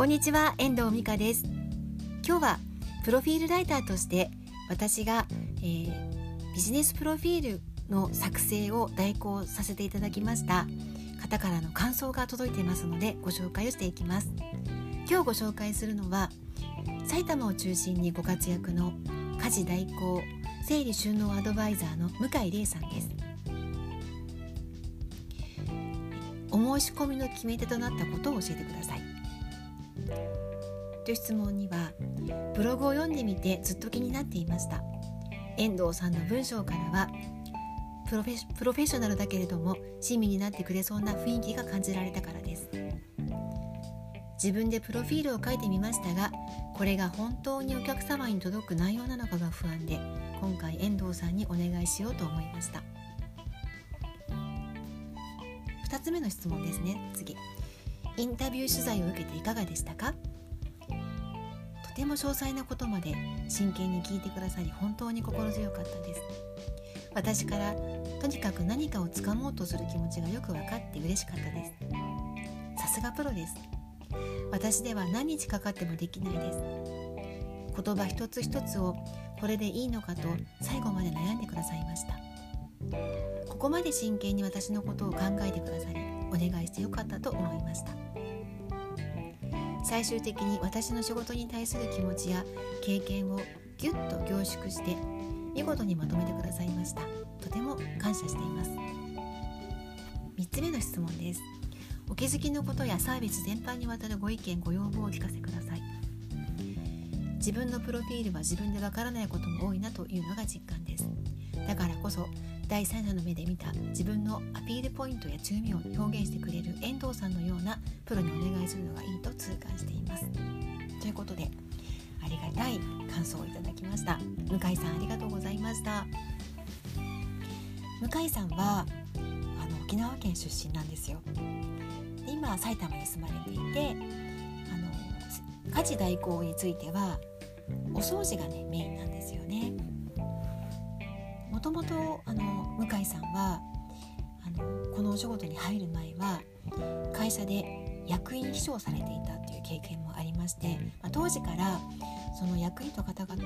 こんにちは遠藤美香です。今日はプロフィールライターとして私が、えー、ビジネスプロフィールの作成を代行させていただきました方からの感想が届いていますのでご紹介をしていきます。今日ご紹介するのは埼玉を中心にご活躍の家事代行整理収納アドバイザーの向井玲さんです。お申し込みの決め手となったことを教えてください。という質問にはブログを読んでみてずっと気になっていました。遠藤さんの文章からはプロフェプロフェッショナルだけれども親身になってくれそうな雰囲気が感じられたからです。自分でプロフィールを書いてみましたがこれが本当にお客様に届く内容なのかが不安で今回遠藤さんにお願いしようと思いました。2つ目の質問ですね次。インタビュー取材を受けていかがでしたか？とても詳細なことまで真剣に聞いてくださり本当に心強かったです。私からとにかく何かをつかもうとする気持ちがよく分かって嬉しかったです。さすがプロです。私では何日かかってもできないです。言葉一つ一つをこれでいいのかと最後まで悩んでくださいました。ここまで真剣に私のことを考えてくださりお願いしてよかったと思いました最終的に私の仕事に対する気持ちや経験をぎゅっと凝縮して見事にまとめてくださいました。とても感謝しています。3つ目の質問です。お気づきのことやサービス全般にわたるご意見ご要望をお聞かせください。自分のプロフィールは自分でわからないことも多いなというのが実感です。だからこそ第三者の目で見た自分のアピールポイントや強みを表現してくれる遠藤さんのようなプロにお願いするのがいいと痛感しています。ということでありがたい感想をいただきました。向井さんありがとうございました。向井さんはあの沖縄県出身なんですよ。今埼玉に住まれていてあの家事代行についてはお掃除がねメインなんですよね。もともとあの向井さんはあのこのお仕事に入る前は会社で役員秘書をされていたという経験もありまして、まあ、当時からその役員の方々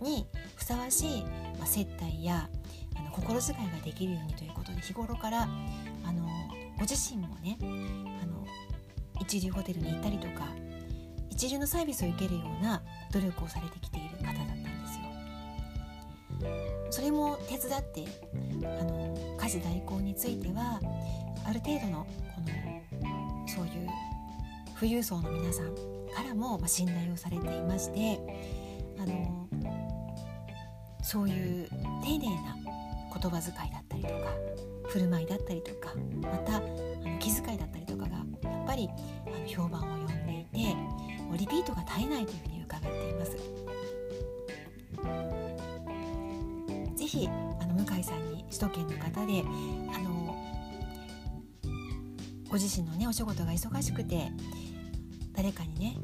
にふさわしい、まあ、接待やあの心遣いができるようにということで日頃からあのご自身もねあの一流ホテルに行ったりとか一流のサービスを受けるような努力をされてきている方。それも手伝ってあの家事代行についてはある程度のこのそういう富裕層の皆さんからも、ま信頼をされていましてあのそういう丁寧な言葉遣いだったりとか振る舞いだったりとかまたあの気遣いだったりとかがやっぱりあの評判を呼んでいてリピートが絶えないというふうに伺っています。ひあの向井さんに首都圏の方であのご自身のねお仕事が忙しくて誰かにね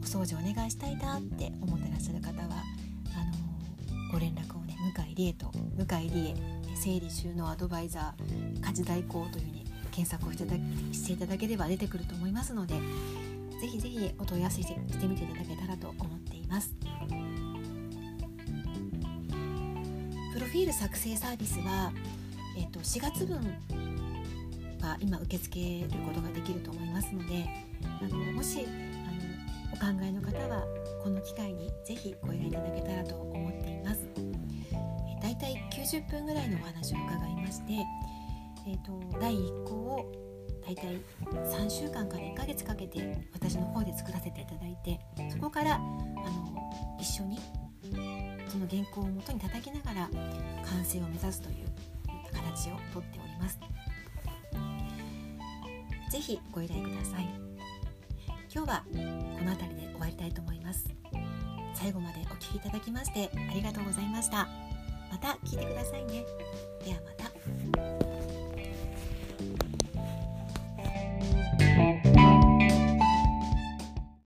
お掃除お願いしたいなって思ってらっしゃる方はあのご連絡をね向井理恵と向井理恵整理収納アドバイザー家事代行というふうに検索をしていただければ出てくると思いますのでぜひぜひお問い合わせしてみていただけたらと思っています。プロフィール作成サービスは、えーと、4月分は今受け付けることができると思いますのであのもしあのお考えの方はこの機会にぜひご依頼いただけたらと思っています。えー、だいたい90分ぐらいのお話を伺いまして、えーと、第1項をだいたい3週間から1ヶ月かけて私の方で作らせていただいてそこからあの一緒の原稿を元に叩きながら完成を目指すという形をとっております。ぜひご依頼ください。今日はこの辺りで終わりたいと思います。最後までお聴きいただきましてありがとうございました。また聞いてくださいね。ではまた。